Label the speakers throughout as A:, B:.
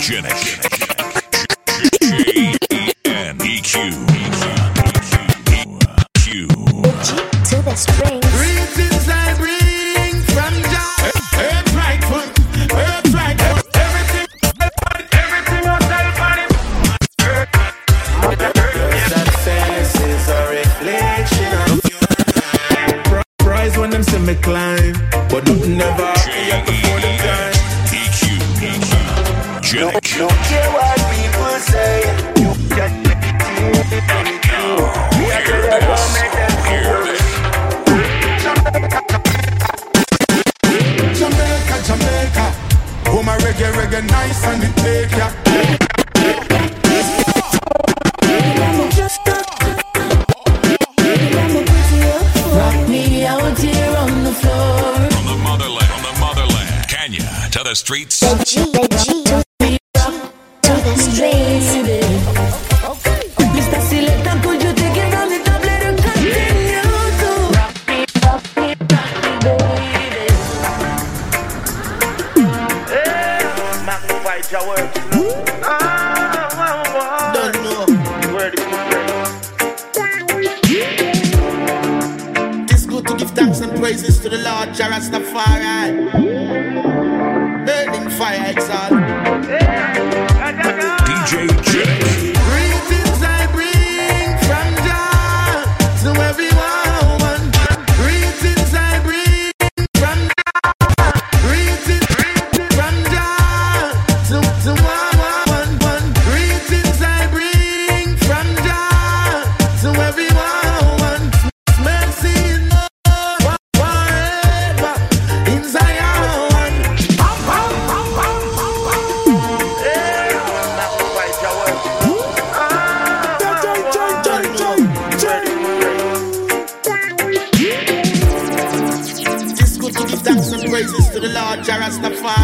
A: Genic. G-E-N-E-Q. reggae nice and it take ya.
B: On the floor.
C: From the motherland, from the motherland, Kenya to the streets.
A: Rastafari. Rastafari.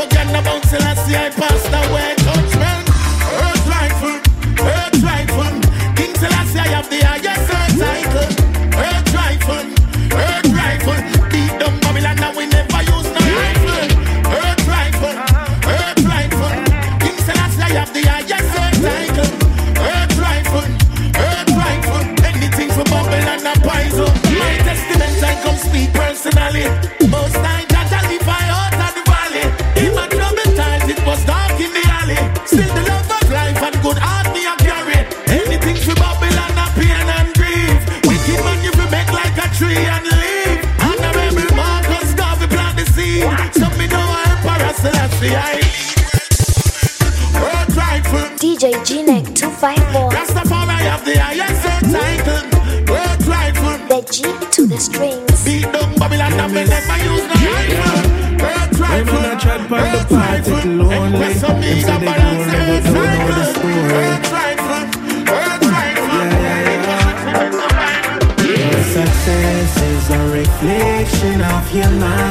A: Forget about Selassie, I passed away. DJ G-Neck 254. That's the power of the highest Titan. World.
D: The G to the strings.
A: Beat down Babylon and me never use no rifle. World rightful.
E: Women are tried by the part,
A: it's
E: lonely. Them say they don't. World
A: rightful.
E: World
A: rightful. Yeah, yeah, yeah.
E: Your success is a reflection of your mind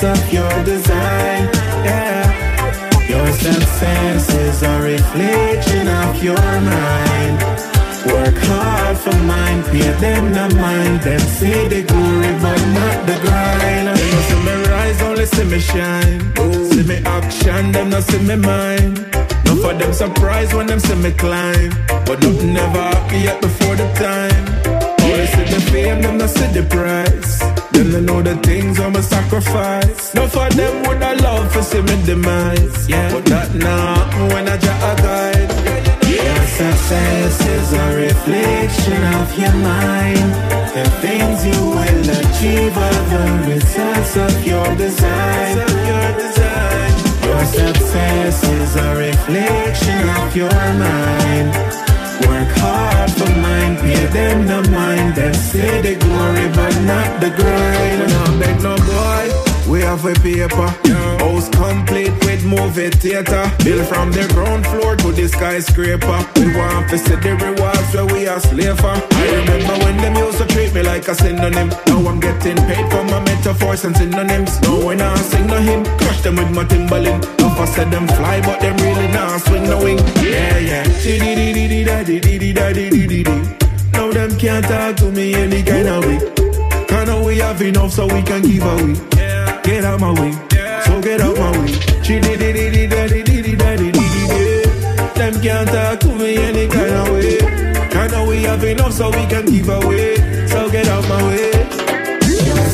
E: sense of your design. Yeah. Your senses are reflection of your mind. Work hard for mine, pay them not mind. Them see the glory, but not the grind. They no see me rise, only see me shine. Ooh. See me action, them not see me mind. No for them surprise when them see me climb. But nothing never happy yet before the time. Only see the fame, them not see the price. Them they know the things I'm a sacrifice. No for them would I love for see me demise. Yeah, but that now when I just a guide. Your success is a reflection of your mind. The things you will achieve are the results of. Your design. Your success is a reflection of your mind. Work hard for mine, pay them the mind. Them say the glory, but not the grind. Not beg no boy. We have a paper, house complete with movie theater. Built from the ground floor to the skyscraper. We want to see the rewards where we are slave for. I remember when them used to treat me like a synonym. Now I'm getting paid for my metaphors and synonyms. Now when I sing no hymn, crush them with my timbaling. Now I said them fly, but them really not swing no wing. Yeah, yeah. Dee-dee-dee-dee-dee-da-dee-dee-dee-dee-dee. Now them can't talk to me any kind of way. Now we have enough so we can give away. Get out my way, so get out my way. She it, did it, did it, did it, did it, did it. Them can't talk to me any kind of way. Now we have enough so we can give away. So get out my way.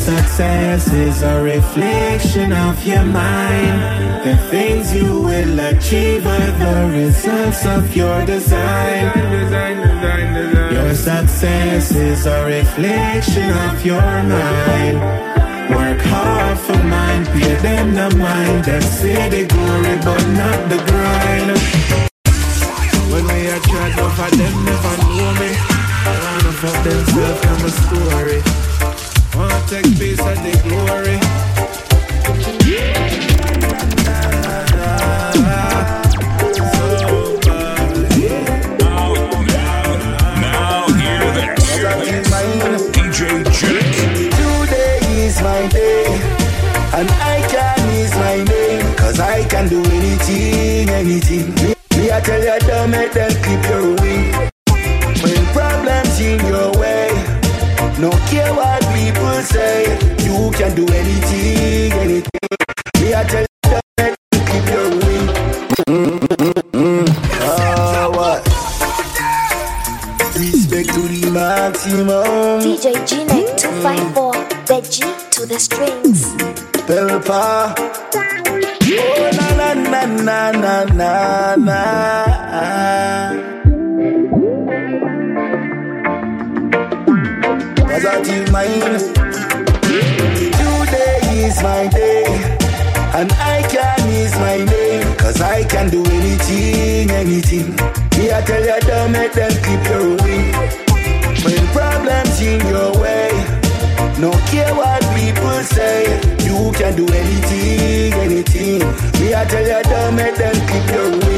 E: Success is a reflection of your mind. The things you will achieve are the results of your design. Your success is a reflection of your mind. Work hard for mine, pay them the mind. Them see the glory, but not the grind. When we are tried, of them never know me. Enough of themselves and my story. Wanna take piece of the glory.
F: Now, now, now, hear this. DJ Jack.
G: Today is my day, and I can is my name, cause I can do anything, anything. Me, I tell you, don't make them your wing. No care what people say, you can do anything, anything. Me I tell you, don't make them clip your wing. Ah, what? Respect to the maximum.
D: DJ G-Neck 254, the G to the strings.
G: Pelpa. Oh na na na na na na. Positive mind. Today is my day, and I can is my name, cause I can do anything, anything. Me I tell you, don't make them clip your wing. When problems in your way, no care what people say, you can do anything, anything. Me I tell you, don't make them keep your wing.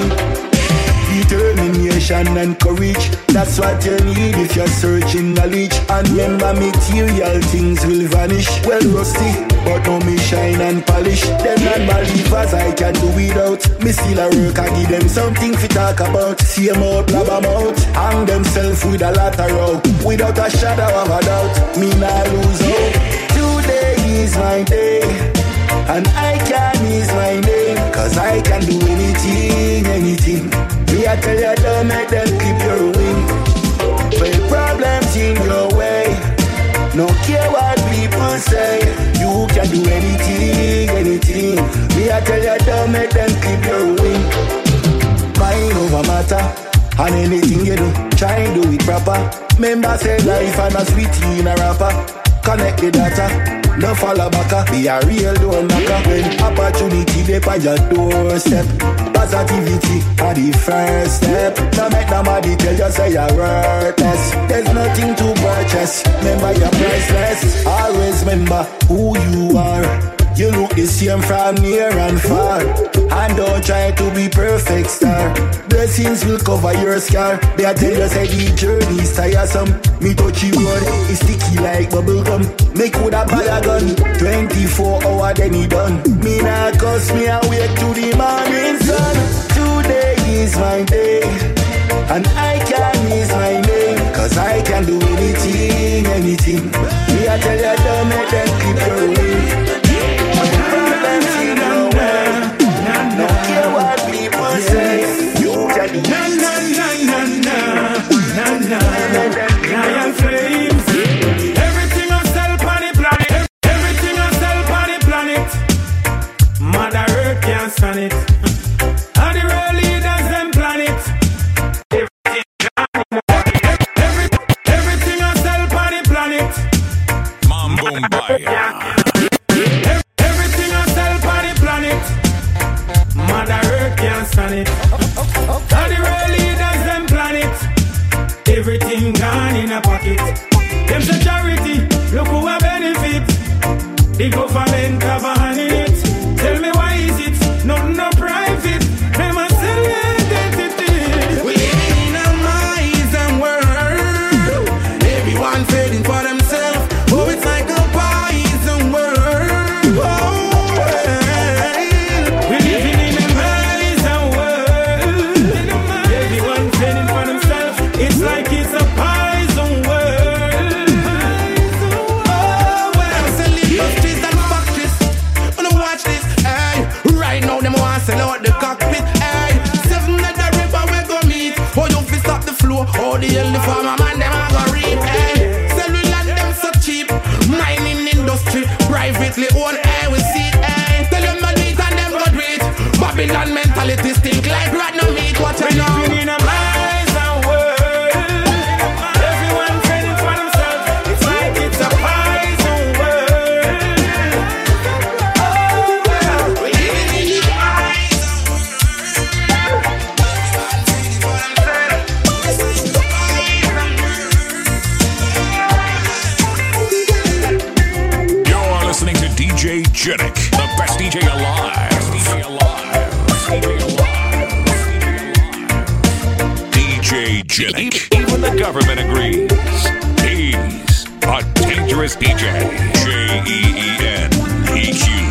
G: Determination and courage, that's what you need if you're searching knowledge. And remember, material things will vanish. Well, rusty, but now me shine and polish. Them non-believers I can do without. Me still a work, I give them something to talk about. See them out, blab out. Hang themselves with a lot of. Without a shadow of a doubt, me nah lose hope. Today is my day. And I can is my name, cause I can do anything. I tell you, don't make them clip your wing. When problems in your way, no care what people say, you can do anything, anything. Me I tell you, don't make them clip your wing. Mind over matter. And anything you do, try and do it proper. Remember say life and a sweetie in a rapper. Connect the data, no follow back. Be a real door knocker when opportunity dey by your doorstep. Positivity are the first step. Now make nobody tell you say you're worthless. There's nothing to purchase. Remember you're priceless. Always remember who you are. You look the same from near and far. And don't try to be perfect star. Blessings will cover your scar. They are tell say the journey is tiresome. Me touch you road, it's sticky like bubble gum. Make would a a gun. 24 hour then he done. Me nah cause me awake to the morning sun. Today is my day. And I can is my name. Cause I can do anything, anything. Me I tell you don't make them keep your way.
H: Privately owned. Hey, we see it. Tell them not do and them go do. Babylon mentality stink like rat no meat. Watch it now.
F: Government agrees. He's a dangerous DJ. J E E N E Q.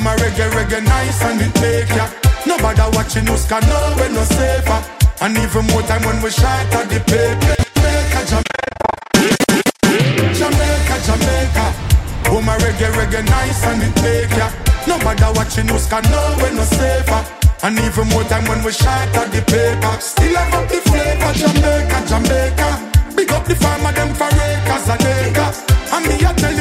H: Oh my reggae, reggae nice and it take ya. Nobody watching us can know we're no safer. And even more time when we shot at the paper. Jamaica, Jamaica. Jamaica, Jamaica. Oh my reggae, reggae nice and it take ya. Nobody watching us can know we're no safer. And even more time when we shot at the paper. Still have up the flavor, Jamaica, Jamaica. Big up the farmer, them for acres and acres. And me, I tell you,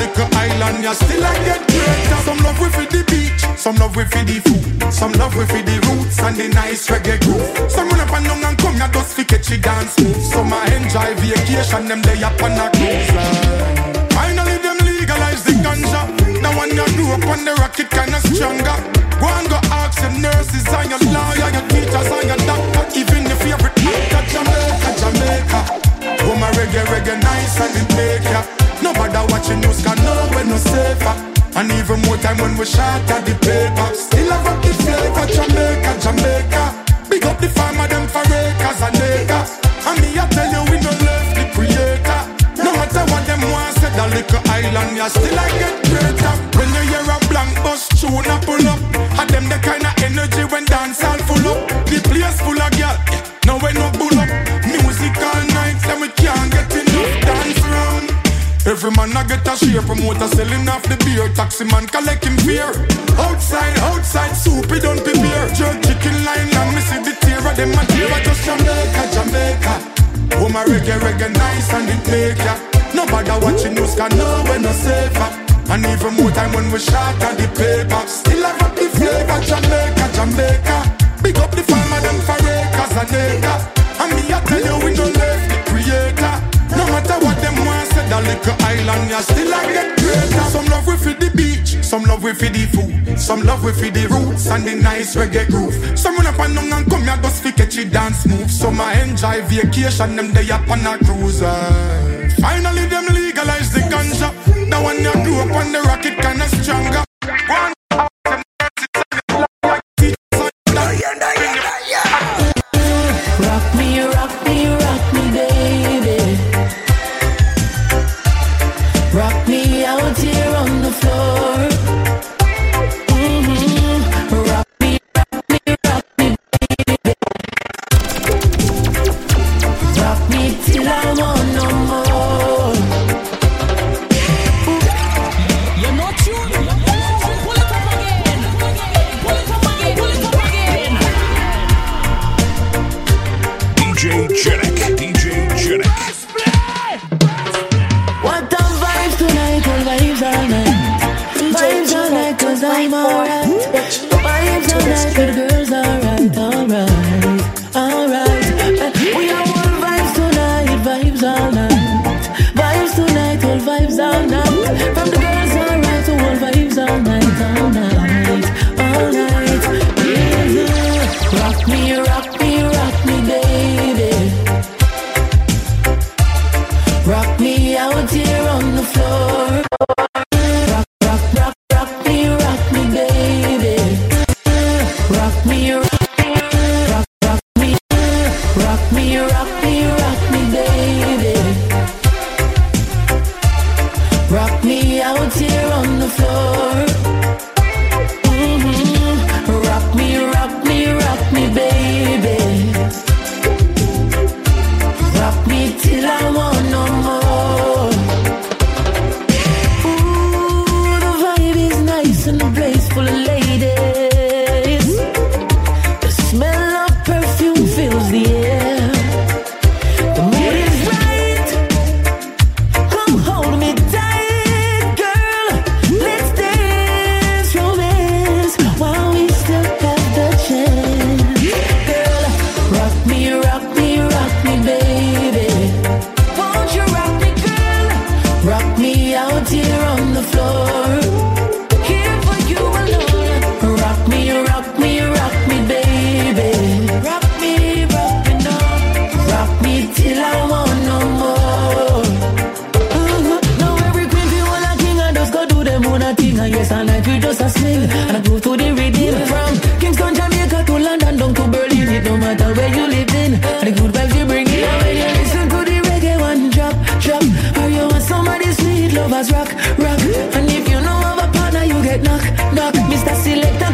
H: little island, you still I get greater. Some love for the beach, some love for the food, some love for the roots and the nice reggae groove. Some run up and down and come, ya just fi catch it dance move. Some a enjoy vacation, them they up on a cruise line. Finally, them legalize the ganja. Now when you grew up on the rocket, kinda stronger. Go and go ask your nurses and your lawyer, your teachers and your doctor, even your favorite actor, Jamaica, Jamaica. Oh my reggae, reggae nice and it make ya. Watching news can know we're no safer. And even more time when we shot at the paper. Still have up the flavor, Jamaica, Jamaica. Big up the farmer, them for acres and acres. And me, I tell you, we no left the creator. No matter what them want, say the little island, you still I get greater. When you hear a blank bus tune a pull up, Every man I get a share, promoter selling off the beer, taxi man collecting beer. Outside, outside, soup it don't prepare. Jerk chicken line, and me see the tear of them a tear. I just Jamaica, Jamaica. Oh my reggae, reggae nice and it make ya Nobody watching news can know we're no safer And even more time when we shot at the paper Still have up the flavor, Jamaica, Jamaica Big up the farmer, them for acres and acres And me I tell you we no left the creator No matter what the little island Ya still I get greater Some love we for the beach, some love we for the food Some love we for the roots and the nice reggae groove. Some run up and down and come here just fi catch dance move. Some I enjoy vacation, them they up on a cruise uh. Finally them legalize the ganja. Now when you grew up on the rocket kinda stronger. One
I: do the thing, and yes, I like we just a swing and I go to the rhythm. From Kingston, Jamaica to London, down to Berlin, it don't matter where you live in, and the good vibes you bring in. And when you listen to the reggae one drop, drop, or you want somebody sweet, lovers rock, rock. And if you know of a partner, you get knock, knock. Mr. Selector.